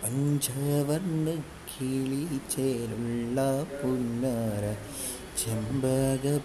പഞ്ചവർണ കിളി ചേലുള്ള പുന്നാര ചെമ്പകപ്പൂമലരേ